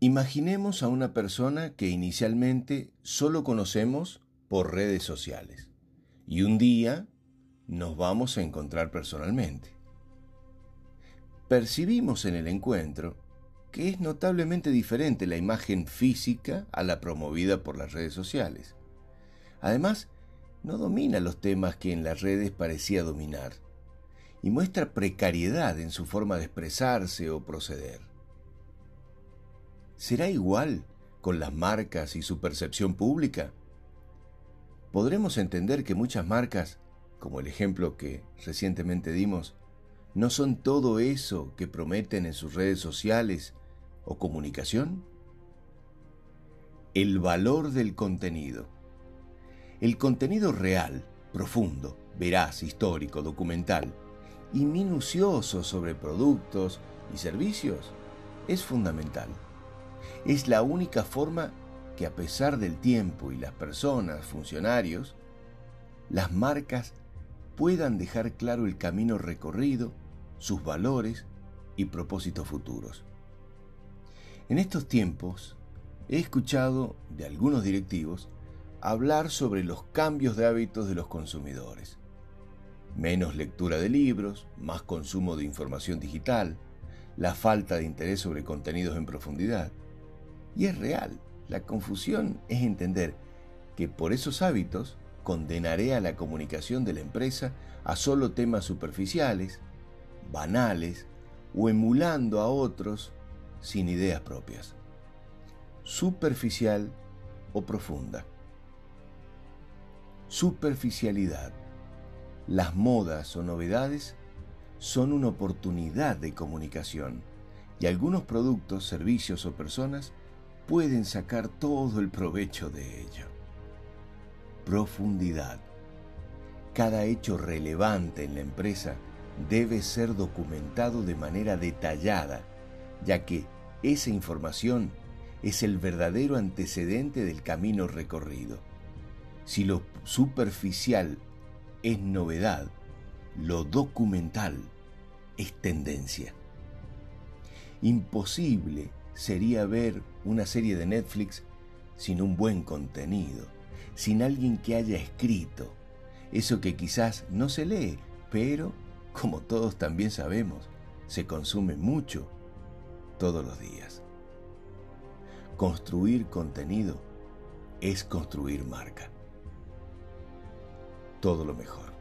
Imaginemos a una persona que inicialmente solo conocemos por redes sociales y un día nos vamos a encontrar personalmente. Percibimos en el encuentro que es notablemente diferente la imagen física a la promovida por las redes sociales. Además, no domina los temas que en las redes parecía dominar y muestra precariedad en su forma de expresarse o proceder. ¿Será igual con las marcas y su percepción pública? Podremos entender que muchas marcas, como el ejemplo que recientemente dimos, no son todo eso que prometen en sus redes sociales o comunicación. El valor del contenido. El contenido real, profundo, veraz, histórico, documental y minucioso sobre productos y servicios es fundamental es la única forma que a pesar del tiempo y las personas, funcionarios, las marcas puedan dejar claro el camino recorrido, sus valores y propósitos futuros. En estos tiempos he escuchado de algunos directivos hablar sobre los cambios de hábitos de los consumidores. Menos lectura de libros, más consumo de información digital, la falta de interés sobre contenidos en profundidad. Y es real. La confusión es entender que por esos hábitos condenaré a la comunicación de la empresa a solo temas superficiales, banales o emulando a otros sin ideas propias. Superficial o profunda. Superficialidad. Las modas o novedades son una oportunidad de comunicación y algunos productos, servicios o personas pueden sacar todo el provecho de ello. Profundidad. Cada hecho relevante en la empresa debe ser documentado de manera detallada, ya que esa información es el verdadero antecedente del camino recorrido. Si lo superficial es novedad, lo documental es tendencia. Imposible sería ver una serie de Netflix sin un buen contenido, sin alguien que haya escrito, eso que quizás no se lee, pero, como todos también sabemos, se consume mucho todos los días. Construir contenido es construir marca. Todo lo mejor.